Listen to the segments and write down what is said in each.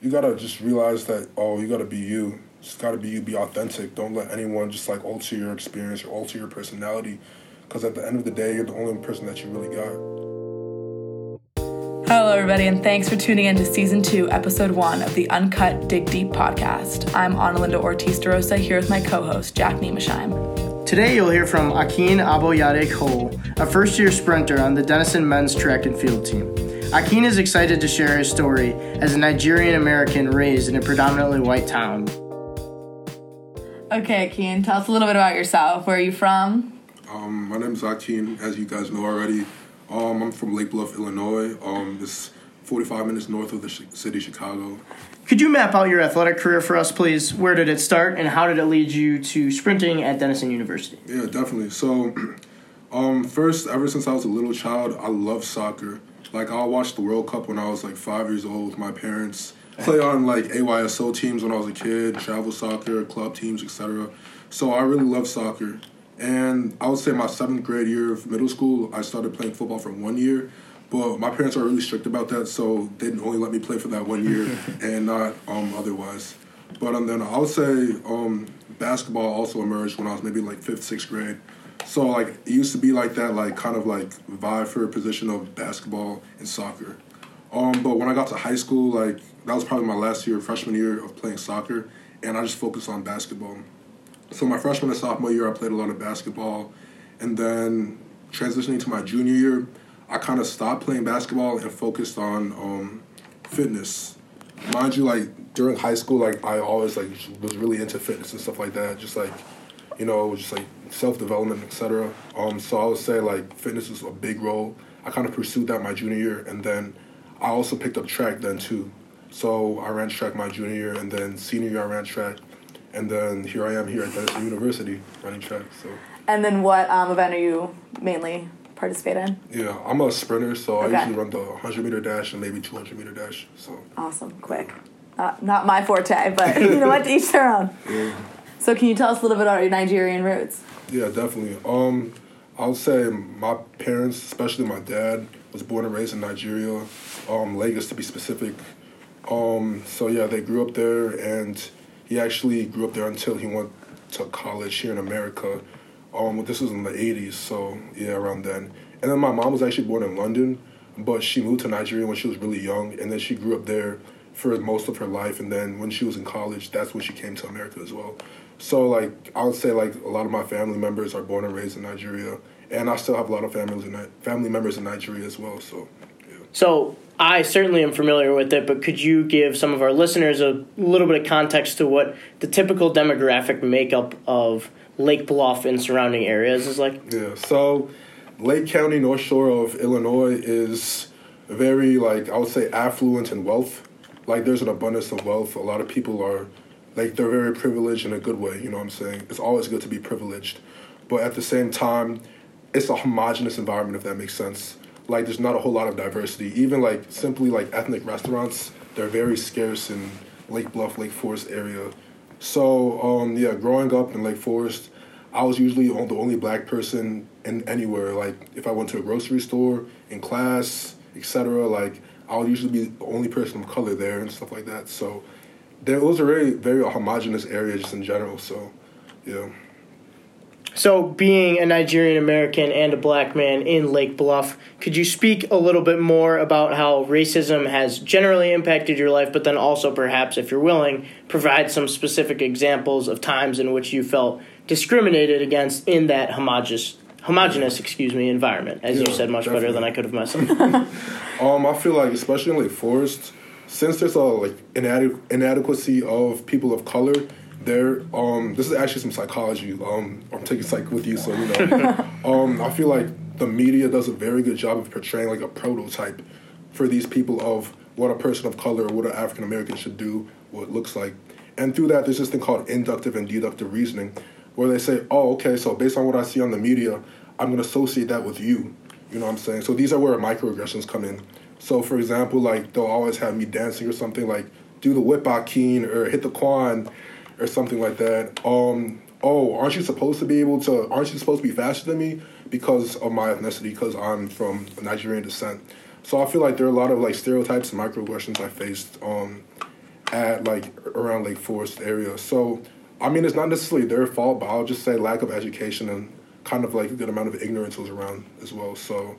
you gotta just realize that oh, you gotta be you. It's gotta be you. Be authentic. Don't let anyone just like alter your experience or alter your personality. Because at the end of the day, you're the only person that you really got. Hello, everybody, and thanks for tuning in to season two, episode one of the Uncut Dig Deep podcast. I'm Ana Linda Ortiz de Rosa here with my co host, Jack Nimesheim. Today, you'll hear from Akin Aboyade Cole, a first year sprinter on the Denison men's track and field team. Akin is excited to share his story as a Nigerian American raised in a predominantly white town. Okay, Akin, tell us a little bit about yourself. Where are you from? Um, my name is Akin, as you guys know already. Um, I'm from Lake Bluff, Illinois. Um, it's 45 minutes north of the sh- city of Chicago. Could you map out your athletic career for us, please? Where did it start, and how did it lead you to sprinting at Denison University? Yeah, definitely. So, um, first, ever since I was a little child, I love soccer. Like, I watched the World Cup when I was like five years old with my parents. Play on like AYSO teams when I was a kid, travel soccer, club teams, etc. So I really love soccer. And I would say my seventh grade year of middle school, I started playing football for one year. But my parents are really strict about that, so they didn't only let me play for that one year and not um, otherwise. But um, then I would say um, basketball also emerged when I was maybe like fifth, sixth grade. So like it used to be like that, like kind of like vie for a position of basketball and soccer. Um, but when I got to high school, like that was probably my last year, freshman year of playing soccer, and I just focused on basketball. So my freshman and sophomore year, I played a lot of basketball, and then transitioning to my junior year, I kind of stopped playing basketball and focused on um, fitness. Mind you, like during high school, like I always like was really into fitness and stuff like that. Just like, you know, just like self development, etc. Um, so I would say like fitness was a big role. I kind of pursued that my junior year, and then I also picked up track then too. So I ran track my junior year, and then senior year I ran track, and then here I am here at Denison University running track. So And then what um, event are you mainly participate in? yeah, I'm a sprinter, so Okay. I usually run the 100 meter dash and maybe 200 meter dash. So Awesome, quick. Not, not my forte, but you know what? To each their own. So, can you tell us a little bit about your Nigerian roots? yeah, definitely. Um, I'll say my parents, especially my dad, was born and raised in Nigeria, um, Lagos to be specific. Um, so yeah, they grew up there, and he actually grew up there until he went to college here in America. Um, this was in the '80s, so yeah, around then. And then my mom was actually born in London, but she moved to Nigeria when she was really young, and then she grew up there for most of her life. And then when she was in college, that's when she came to America as well. So like I would say like a lot of my family members are born and raised in Nigeria, and I still have a lot of families in family members in Nigeria as well. So yeah. So, I certainly am familiar with it, but could you give some of our listeners a little bit of context to what the typical demographic makeup of Lake Bluff and surrounding areas is like? Yeah. So, Lake County, North Shore of Illinois is very like I would say affluent and wealth. Like there's an abundance of wealth. A lot of people are like they're very privileged in a good way. You know what I'm saying? It's always good to be privileged, but at the same time, it's a homogenous environment if that makes sense. Like there's not a whole lot of diversity. Even like simply like ethnic restaurants, they're very scarce in Lake Bluff, Lake Forest area. So um, yeah, growing up in Lake Forest, I was usually the only black person in anywhere. Like if I went to a grocery store, in class, etc. Like I would usually be the only person of color there and stuff like that. So there was a very very homogenous area just in general. So yeah. So, being a Nigerian American and a black man in Lake Bluff, could you speak a little bit more about how racism has generally impacted your life, but then also, perhaps, if you're willing, provide some specific examples of times in which you felt discriminated against in that homogeneous, homogenous, excuse me, environment? As you said, much better than. I could have myself. Um, I feel like especially in Lake Forest, since there's a like inadequ- inadequacy of people of color, there um this is actually some psychology. Um, I'm taking psych with you, so you know. um, I feel like the media does a very good job of portraying like a prototype for these people of what a person of color or what an African American should do, what it looks like, and through that, there's this thing called inductive and deductive reasoning, where they say, oh, okay, so based on what I see on the media, I'm gonna associate that with you. You know what I'm saying? So these are where microaggressions come in. So for example, like they'll always have me dancing or something like do the whip keen or hit the quan or something like that. Um, oh, aren't you supposed to be able to? Aren't you supposed to be faster than me because of my ethnicity? Because I'm from Nigerian descent. So I feel like there are a lot of like stereotypes and microaggressions I faced. Um, at like around Lake Forest area. So, I mean, it's not necessarily their fault, but I'll just say lack of education and kind of like a good amount of ignorance was around as well. So,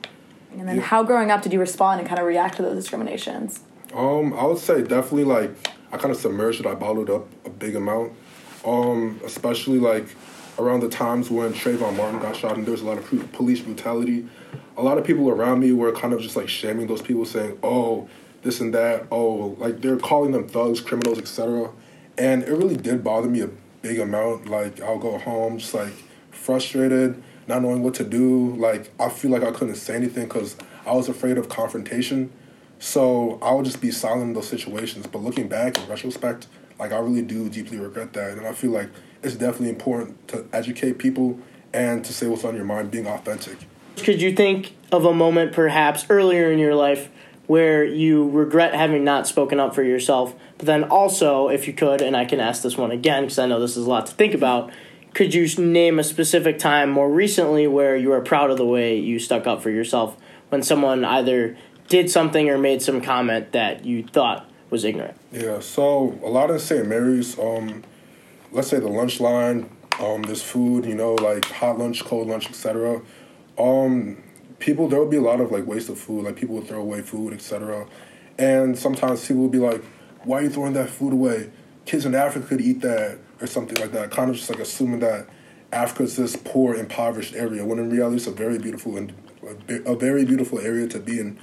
And then how growing up did you respond and kind of react to those discriminations? um, I would say definitely like I kind of submerged it. I bottled up a big amount, um, especially like around the times when Trayvon Martin got shot and there was a lot of police brutality. A lot of people around me were kind of just like shaming those people, saying, "Oh, this and that." Oh, like they're calling them thugs, criminals, etc. And it really did bother me a big amount. Like I'll go home just like frustrated, not knowing what to do. Like I feel like I couldn't say anything because I was afraid of confrontation. So I would just be silent in those situations. But looking back in retrospect, like I really do deeply regret that, and I feel like it's definitely important to educate people and to say what's on your mind, being authentic. Could you think of a moment perhaps earlier in your life where you regret having not spoken up for yourself? But then also, if you could, and I can ask this one again because I know this is a lot to think about, could you name a specific time more recently where you were proud of the way you stuck up for yourself when someone either did something or made some comment that you thought was ignorant? Yeah, so a lot of St. Mary's, um, let's say the lunch line, um, there's food, you know, like hot lunch, cold lunch, etc. Um, people, there would be a lot of like waste of food, like people would throw away food, etc. And sometimes people would be like, "Why are you throwing that food away? Kids in Africa could eat that," or something like that. Kind of just like assuming that Africa's this poor, impoverished area, when in reality it's a very beautiful and a very beautiful area to be in,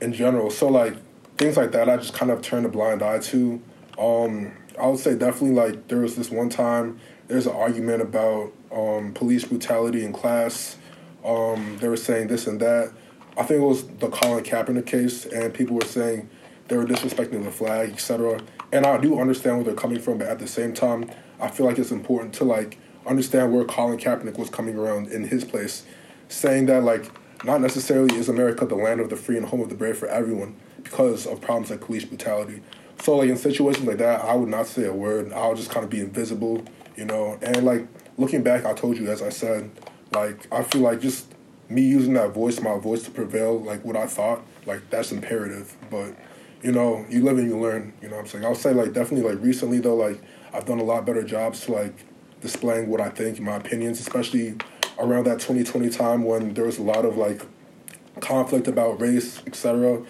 in general. So like things like that, I just kind of turned a blind eye to. Um, I would say definitely like there was this one time there's an argument about um, police brutality in class. Um, they were saying this and that. I think it was the Colin Kaepernick case, and people were saying they were disrespecting the flag, etc. And I do understand where they're coming from, but at the same time, I feel like it's important to like understand where Colin Kaepernick was coming around in his place, saying that like not necessarily is America the land of the free and home of the brave for everyone because of problems like police brutality. So like in situations like that, I would not say a word. I would just kind of be invisible, you know. And like looking back, I told you as I said, like I feel like just me using that voice, my voice to prevail, like what I thought, like that's imperative. But you know, you live and you learn. You know what I'm saying? I'll say like definitely like recently though, like I've done a lot better jobs to like displaying what I think, my opinions, especially around that 2020 time when there was a lot of like conflict about race, etc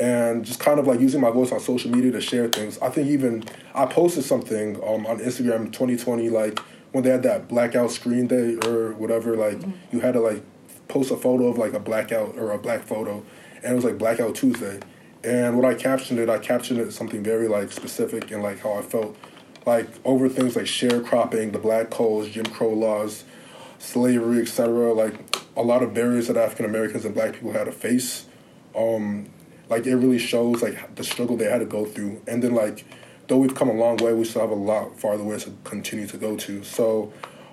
and just kind of like using my voice on social media to share things. I think even I posted something um, on Instagram 2020, like when they had that blackout screen day or whatever. Like mm-hmm. you had to like post a photo of like a blackout or a black photo, and it was like Blackout Tuesday. And what I captioned it, I captioned it something very like specific and like how I felt, like over things like sharecropping, the black codes, Jim Crow laws, slavery, etc. Like a lot of barriers that African Americans and Black people had to face. Um, like it really shows like the struggle they had to go through and then like though we've come a long way we still have a lot farther ways to continue to go to so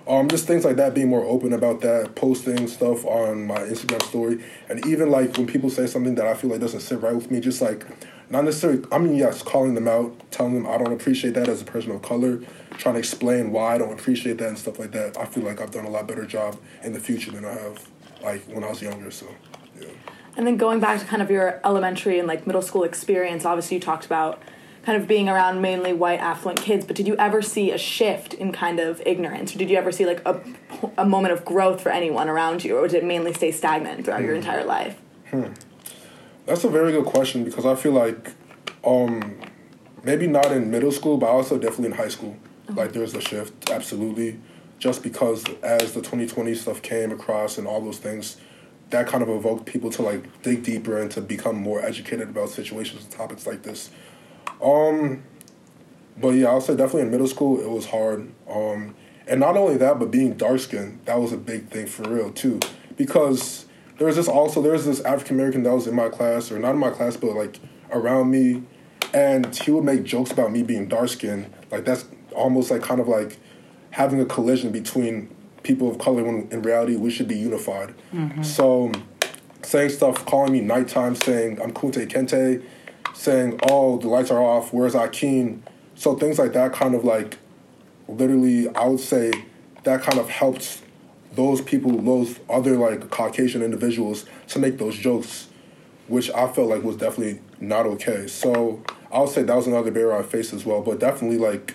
um, just things like that being more open about that posting stuff on my instagram story. And even like when people say something that i feel like doesn't sit right with me just like not necessarily i mean yes calling them out telling them i don't appreciate that as a person of color trying to explain why i don't appreciate that and stuff like that. I feel like i've done a lot better job in the future than i have like when i was younger so yeah. And then going back to kind of your elementary and like middle school experience, obviously you talked about kind of being around mainly white affluent kids, but did you ever see a shift in kind of ignorance? Or did you ever see like a, a moment of growth for anyone around you? Or did it mainly stay stagnant throughout hmm. your entire life? Hmm. That's a very good question because I feel like um, maybe not in middle school, but also definitely in high school. Okay. Like there's a shift, absolutely. Just because as the 2020 stuff came across and all those things, that kind of evoked people to like dig deeper and to become more educated about situations and topics like this. Um, but yeah, I'll say definitely in middle school it was hard. Um, and not only that, but being dark skinned, that was a big thing for real too. Because there was this also there was this African American that was in my class, or not in my class, but like around me, and he would make jokes about me being dark skinned. Like that's almost like kind of like having a collision between people of color when in reality we should be unified. Mm-hmm. So saying stuff, calling me nighttime, saying I'm Kunta Kinte, saying, oh, the lights are off, where's Akeem? So things like that kind of like literally I would say that kind of helped those people, those other like Caucasian individuals to make those jokes, which I felt like was definitely not okay. So I would say that was another barrier I faced as well. But definitely, like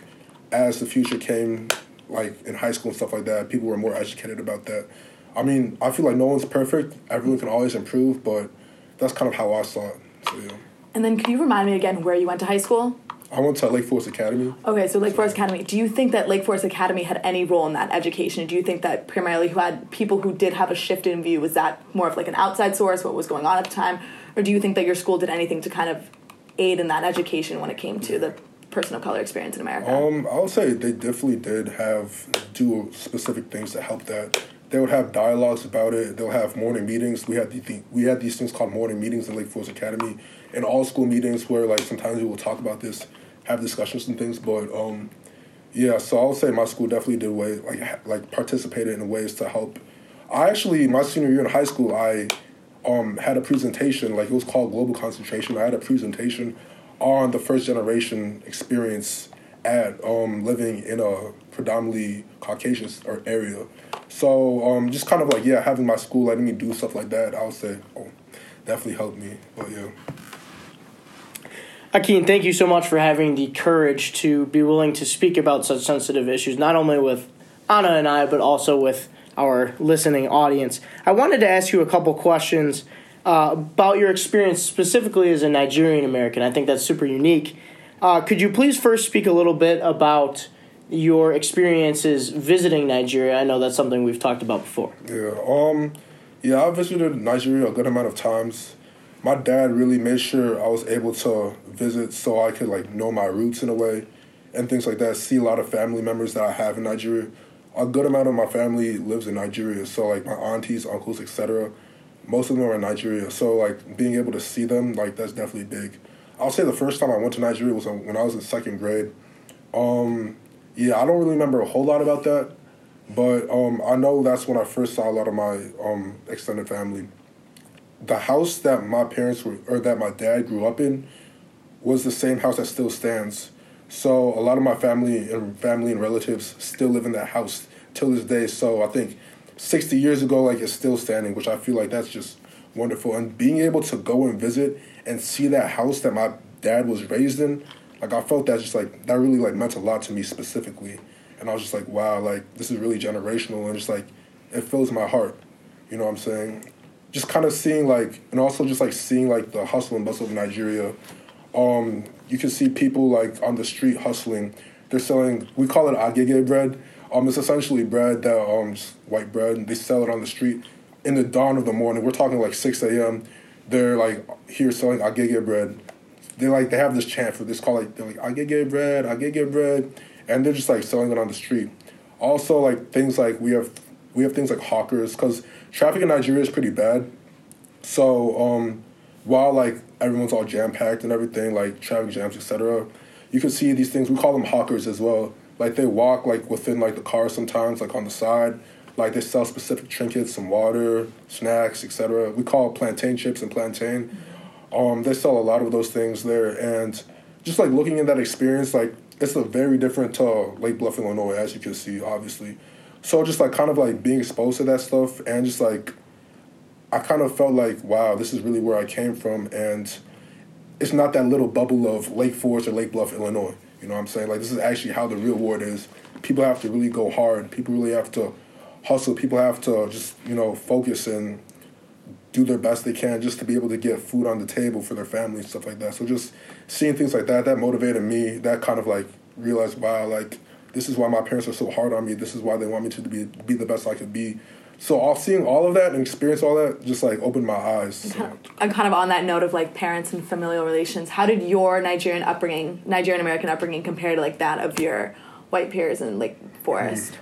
as the future came, like in high school and stuff like that, people were more educated about that. I mean, I feel like no one's perfect. Everyone can always improve, but that's kind of how I saw it. So yeah. And then, could you remind me again where you went to high school? I went to Lake Forest Academy. Okay, so Lake Forest Academy. Do you think that Lake Forest Academy had any role in that education? Do you think that primarily who had people who did have a shift in view was that more of like an outside source, what was going on at the time, or do you think that your school did anything to kind of aid in that education when it came to the person of color experience in America? Um, I would say they definitely did have do specific things to help that. They would have dialogues about it. They'll have morning meetings. We had the we had these things called morning meetings in Lake Forest Academy, and all school meetings where like sometimes we will talk about this have discussions and things. But um, yeah, so I'll say my school definitely did way like like participated in ways to help. I actually my senior year in high school I um, had a presentation like it was called Global Concentration. I had a presentation on the first generation experience at um, living in a predominantly Caucasian area. So um, just kind of like yeah, having my school letting me do stuff like that, I would say oh, definitely helped me. But yeah. Akin, thank you so much for having the courage to be willing to speak about such sensitive issues, not only with Anna and I, but also with our listening audience. I wanted to ask you a couple questions uh, about your experience specifically as a Nigerian American. I think that's super unique. Uh, could you please first speak a little bit about your experiences visiting Nigeria? I know that's something we've talked about before. Yeah, um, yeah, I visited Nigeria a good amount of times my dad really made sure I was able to visit so I could like know my roots in a way and things like that. See a lot of family members that I have in Nigeria. A good amount of my family lives in Nigeria, so like my aunties, uncles, etc. Most of them are in Nigeria, so like being able to see them, like that's definitely big. I'll say the first time I went to Nigeria was when I was in second grade. Um, yeah, I don't really remember a whole lot about that, but um, I know that's when I first saw a lot of my um, extended family the house that my parents were or that my dad grew up in was the same house that still stands. So a lot of my family and family and relatives still live in that house till this day. So I think 60 years ago, like it's still standing, which I feel like that's just wonderful. And being able to go and visit and see that house that my dad was raised in, like I felt that just like that really like meant a lot to me specifically. And I was just like, wow, like this is really generational and just like it fills my heart. You know what I'm saying? Just kind of seeing like, and also just like seeing like the hustle and bustle of Nigeria. Um, you can see people like on the street hustling. They're selling. We call it agege bread. Um, it's essentially bread that um white bread. They sell it on the street in the dawn of the morning. We're talking like six a.m. They're like here selling agege bread. They like they have this chant for this called like they're like agege bread, agege bread, and they're just like selling it on the street. Also like things like we have we have things like hawkers because traffic in Nigeria is pretty bad. So um, while like everyone's all jam packed and everything, like traffic jams, etc., you can see these things. We call them hawkers as well. Like they walk like within like the car sometimes, like on the side. Like they sell specific trinkets, some water, snacks, etc. We call plantain chips and plantain. Um, they sell a lot of those things there, and just like looking at that experience, like it's a very different to Lake Bluff, Illinois, as you can see, obviously. So just like kind of like being exposed to that stuff and just like I kind of felt like, wow, this is really where I came from and it's not that little bubble of Lake Forest or Lake Bluff, Illinois. You know what I'm saying? Like this is actually how the real world is. People have to really go hard. People really have to hustle. People have to just, you know, focus and do their best they can just to be able to get food on the table for their family and stuff like that. So just seeing things like that, that motivated me. That kind of like realized, wow, like this is why my parents are so hard on me. This is why they want me to be be the best I could be. So all seeing all of that and experience all that just like opened my eyes. So. I'm kind of on that note of like parents and familial relations. How did your Nigerian upbringing, Nigerian American upbringing, compare to like that of your white peers in Lake Forest?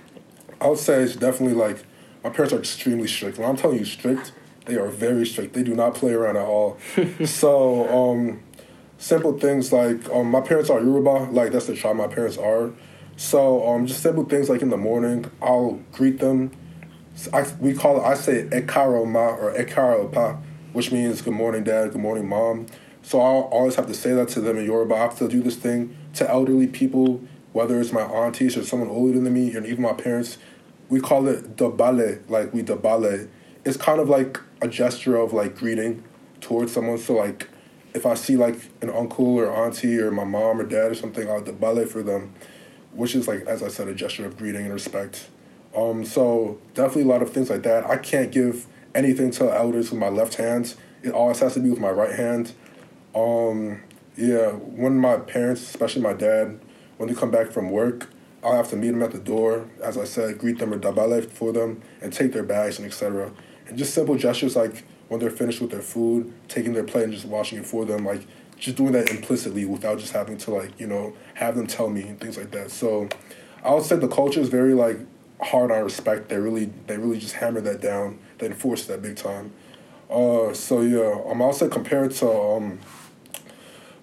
I would say it's definitely like my parents are extremely strict. When I'm telling you strict, they are very strict. They do not play around at all. so um, simple things like um, my parents are Yoruba. Like that's the tribe my parents are. So um, just simple things like in the morning, I'll greet them. I, we call it, I say ekaro ma or ekaro pa, which means good morning dad, good morning mom. So I'll always have to say that to them in Yoruba. I have to do this thing to elderly people, whether it's my aunties or someone older than me, and even my parents. We call it dabale, like we dabale. It's kind of like a gesture of like greeting towards someone. So like if I see like an uncle or auntie or my mom or dad or something, I'll dabale for them, which is like as I said, a gesture of greeting and respect. Um, so definitely a lot of things like that. I can't give anything to elders with my left hand. It always has to be with my right hand. Um, yeah, when my parents, especially my dad, when they come back from work, I'll have to meet them at the door. As I said, greet them or dabale for them and take their bags and etc. And just simple gestures like when they're finished with their food, taking their plate and just washing it for them, like just doing that implicitly without just having to like you know have them tell me and things like that. So I would say the culture is very like hard on respect. They really they really just hammer that down. They enforce that big time. Uh, so yeah, um, I'm um, also compared to um,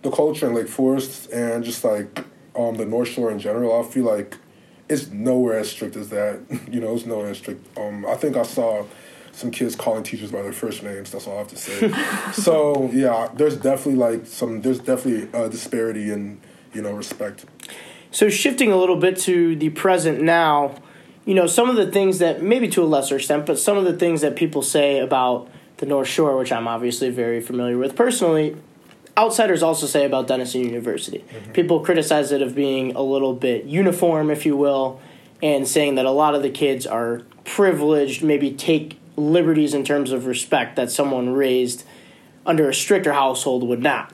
the culture in Lake Forest and just like um, the North Shore in general. I feel like it's nowhere as strict as that. you know, it's nowhere as strict. Um, I think I saw some kids calling teachers by their first names. That's all I have to say. so yeah, there's definitely like some. There's definitely a disparity in you know respect. So shifting a little bit to the present now, you know, some of the things that maybe to a lesser extent, but some of the things that people say about the North Shore, which I'm obviously very familiar with personally, outsiders also say about Denison University. Mm-hmm. People criticize it of being a little bit uniform, if you will, and saying that a lot of the kids are privileged, maybe take liberties in terms of respect that someone raised under a stricter household would not.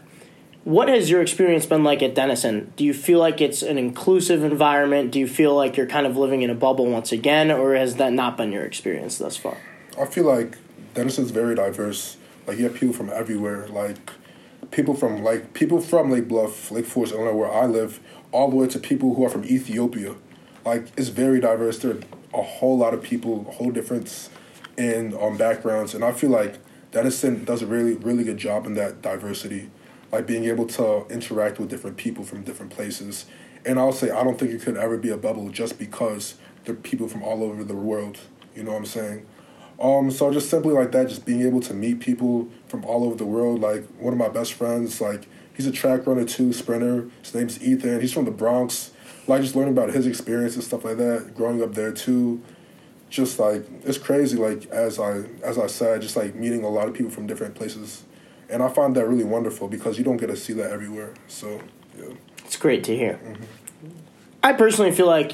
What has your experience been like at Denison? Do you feel like it's an inclusive environment? Do you feel like you're kind of living in a bubble once again, or has that not been your experience thus far? I feel like Denison's very diverse. Like you have people from everywhere. Like people from like people from Lake Bluff, Lake Forest, Illinois, where I live, all the way to people who are from Ethiopia. Like it's very diverse. There are a whole lot of people, a whole difference in um, backgrounds, and I feel like Denison does a really really good job in that diversity like being able to interact with different people from different places. And I'll say I don't think it could ever be a bubble just because they're people from all over the world. You know what I'm saying? Um, so just simply like that, just being able to meet people from all over the world. Like one of my best friends, like he's a track runner too, sprinter. His name's Ethan. He's from the Bronx. Like just learning about his experience and stuff like that, growing up there too. Just like it's crazy. Like as I as I said, just like meeting a lot of people from different places and I find that really wonderful because you don't get to see that everywhere. So, yeah. It's great to hear. Mm-hmm. I personally feel like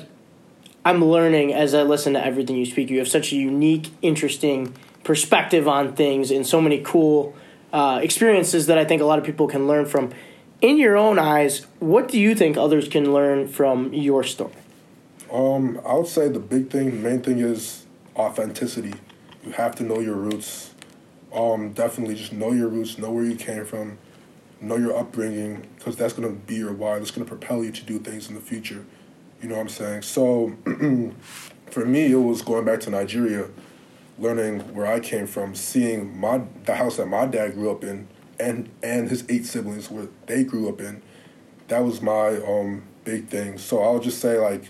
I'm learning as I listen to everything you speak. You have such a unique, interesting perspective on things and so many cool uh, experiences that I think a lot of people can learn from. In your own eyes, what do you think others can learn from your story? Um, I would say the big thing, main thing is authenticity. You have to know your roots um, definitely just know your roots, know where you came from, know your upbringing, because that's going to be your why. That's going to propel you to do things in the future. You know what I'm saying? So for me, it was going back to Nigeria, learning where I came from, seeing my the house that my dad grew up in, and and his eight siblings where they grew up in. That was my um, big thing. So I'll just say like,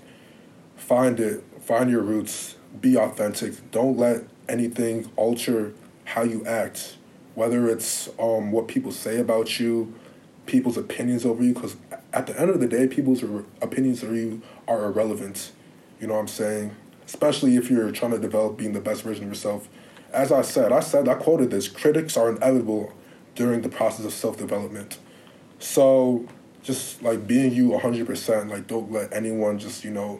find it, find your roots, be authentic. Don't let anything alter how you act, whether it's um, what people say about you, people's opinions over you, because at the end of the day, people's opinions of you are irrelevant. You know what I'm saying? Especially if you're trying to develop being the best version of yourself. As I said, I said, I quoted this critics are inevitable during the process of self development. So just like being you 100%, like don't let anyone just, you know,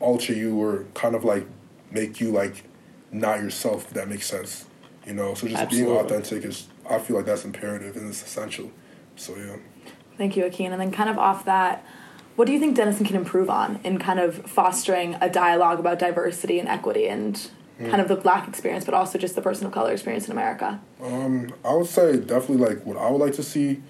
alter you or kind of like make you like not yourself, if that makes sense. You know, so just Absolutely. being authentic is, I feel like that's imperative and it's essential. So, yeah. Thank you, Akin. And then, kind of off that, what do you think Denison can improve on in kind of fostering a dialogue about diversity and equity and mm. kind of the black experience, but also just the person of color experience in America? Um, I would say definitely like what I would like to see,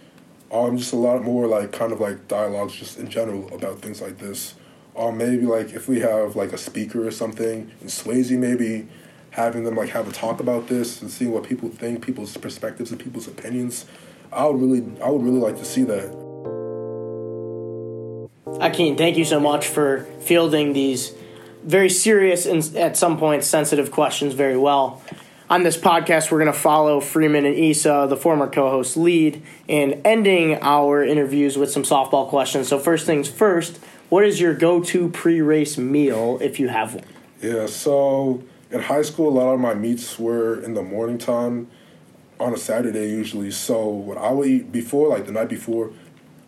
um, just a lot more like kind of like dialogues just in general about things like this. Um, maybe like if we have like a speaker or something and Swasey, maybe having them like have a talk about this and seeing what people think, people's perspectives and people's opinions. I would really, I would really like to see that. Akin, thank you so much for fielding these very serious and at some point sensitive questions very well. On this podcast, we're going to follow Freeman and Isa, the former co host, lead in ending our interviews with some softball questions. So, first things first, what is your go to pre race meal if you have one? Yeah, so in high school, a lot of my meets were in the morning time. on a Saturday usually. So what I would eat before, like the night before,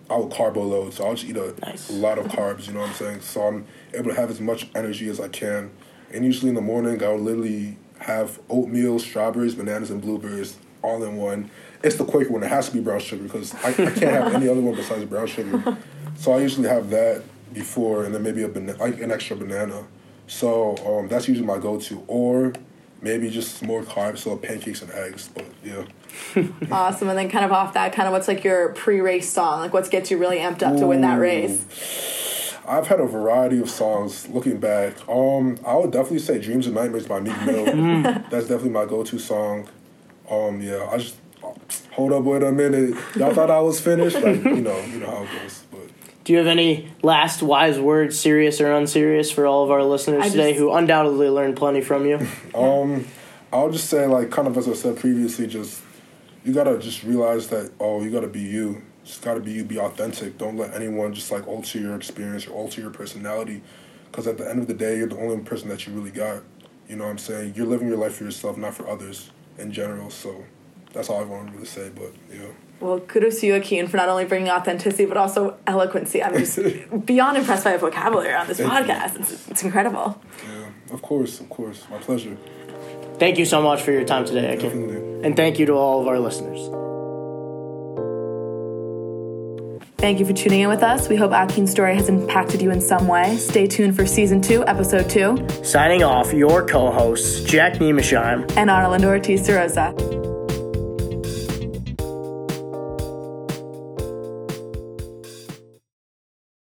I would carbo load. So I'll just eat a Nice. lot of carbs. You know what I'm saying? So I'm able to have as much energy as I can. And usually in the morning, I would literally have oatmeal, strawberries, bananas, and blueberries all in one. It's the Quaker one. It has to be brown sugar because I, I can't have any other one besides brown sugar. So I usually have that before, and then maybe a bana- like an extra banana. So um, that's usually my go-to, or maybe just more carbs, so pancakes and eggs. But yeah. Awesome. And then kind of off that, kind of what's like your pre-race song? Like what gets you really amped up to win that race? I've had a variety of songs. Looking back, um, I would definitely say "Dreams and Nightmares" by Meek Mill. That's definitely my go-to song. Um, yeah, I just hold up, wait a minute. Y'all thought I was finished, like you know, you know how it goes. But Do you have any last wise words, serious or unserious, for all of our listeners I today just- who undoubtedly learned plenty from you? um, I'll just say, like, kind of as I said previously, just you gotta just realize that oh, you gotta be you. Just gotta be you. Be authentic. Don't let anyone just like alter your experience or alter your personality. Because at the end of the day, you're the only person that you really got. You know what I'm saying? You're living your life for yourself, not for others in general. So that's all I wanted to say. But yeah. Well, kudos to you, Akin, for not only bringing authenticity but also eloquency. I'm just beyond impressed by your vocabulary on this Thank podcast. It's, it's incredible. Yeah, of course, of course. My pleasure. Thank you so much for your time today, Akin. Definitely. And thank you to all of our listeners. Thank you for tuning in with us. We hope Akin's story has impacted you in some way. Stay tuned for season two, episode two, Signing off, your co hosts, Jack Nimesheim and Ana Linda Ortiz de Rosa.